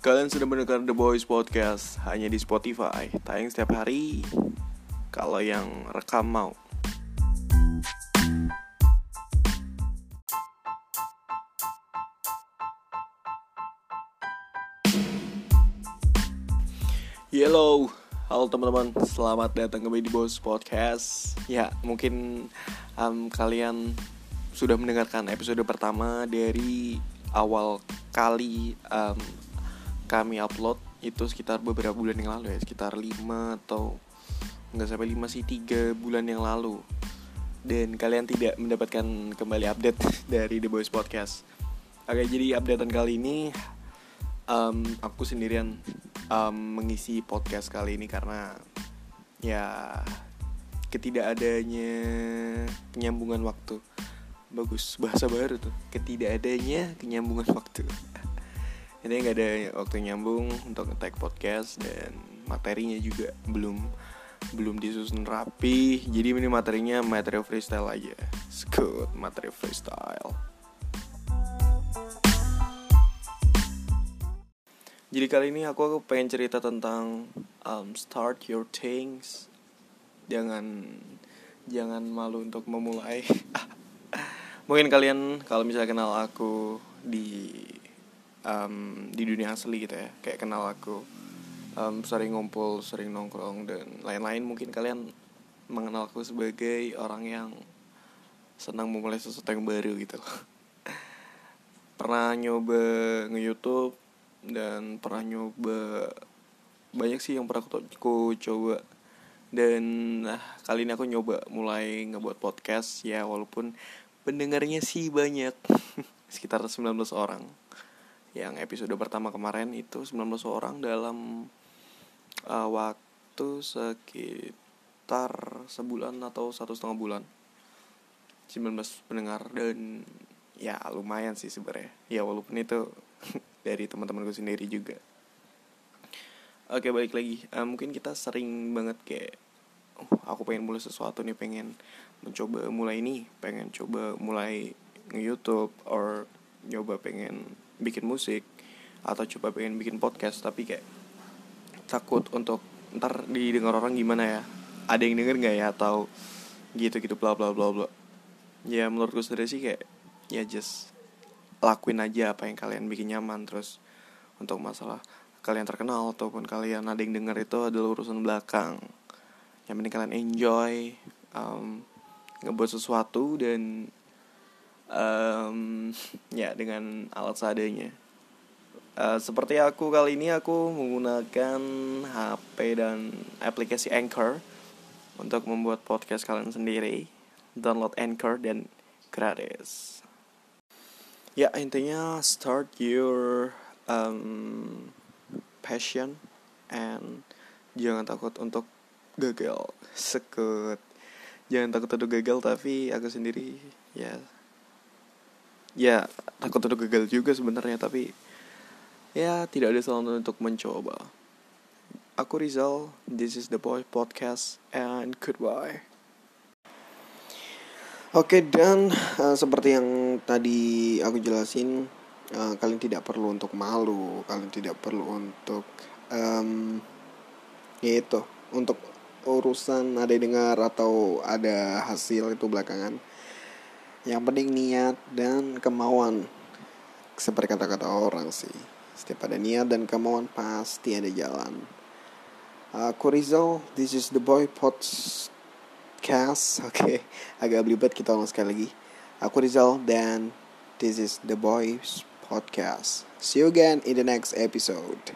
Kalian sudah mendengar The Boys Podcast hanya di Spotify, tayang setiap hari. Kalau yang rekam mau. Hello, halo teman-teman, selamat datang kembali di Boys Podcast. Ya, mungkin um, kalian sudah mendengarkan episode pertama dari awal kali um, kami upload itu sekitar beberapa bulan yang lalu ya, sekitar 5 atau nggak sampai 5 sih 3 bulan yang lalu. Dan kalian tidak mendapatkan kembali update dari The Boys Podcast. Oke, jadi updatean kali ini um, aku sendirian um, mengisi podcast kali ini karena ya ketidakadanya penyambungan waktu bagus bahasa baru tuh ketidakadanya penyambungan waktu ini nggak ada waktu nyambung untuk nge podcast dan materinya juga belum belum disusun rapi jadi ini materinya materi freestyle aja Skut materi freestyle Jadi kali ini aku, aku pengen cerita tentang um, start your things. Jangan jangan malu untuk memulai. Mungkin kalian kalau misalnya kenal aku di um, di dunia asli gitu ya, kayak kenal aku um, sering ngumpul, sering nongkrong dan lain-lain. Mungkin kalian mengenal aku sebagai orang yang senang memulai sesuatu yang baru gitu loh. Pernah nyoba nge-youtube dan pernah nyoba banyak sih yang pernah aku, aku coba dan nah kali ini aku nyoba mulai ngebuat podcast ya walaupun pendengarnya sih banyak sekitar 19 orang yang episode pertama kemarin itu 19 orang dalam uh, waktu sekitar sebulan atau satu setengah bulan. 19 pendengar dan ya lumayan sih sebenarnya. Ya walaupun itu dari teman-temanku sendiri juga. Oke balik lagi. Uh, mungkin kita sering banget kayak oh, aku pengen mulai sesuatu nih pengen mencoba mulai ini pengen coba mulai nge YouTube or nyoba pengen bikin musik atau coba pengen bikin podcast tapi kayak takut untuk ntar didengar orang gimana ya? Ada yang denger nggak ya? Atau gitu gitu bla bla bla bla. Ya menurutku sendiri sih kayak ya just lakuin aja apa yang kalian bikin nyaman. Terus untuk masalah kalian terkenal ataupun kalian ada yang denger itu adalah urusan belakang. Yang penting kalian enjoy um, ngebuat sesuatu dan um, ya dengan alat seadanya. Uh, seperti aku kali ini aku menggunakan HP dan aplikasi Anchor untuk membuat podcast kalian sendiri. Download Anchor dan gratis. Ya intinya start your um, passion and jangan takut untuk gagal. Sekut. Jangan takut untuk gagal tapi aku sendiri ya ya takut untuk gagal juga sebenarnya tapi ya tidak ada salahnya untuk mencoba. Aku Rizal this is the boy podcast and goodbye. Oke dan uh, seperti yang tadi aku jelasin uh, kalian tidak perlu untuk malu kalian tidak perlu untuk um, ya itu untuk urusan ada dengar atau ada hasil itu belakangan yang penting niat dan kemauan. Seperti kata-kata orang sih. Setiap ada niat dan kemauan pasti ada jalan. Aku Rizal this is the boy podcast. Oke okay. agak belibet kita ulang sekali lagi. Aku Rizal dan this is The Boys Podcast. See you again in the next episode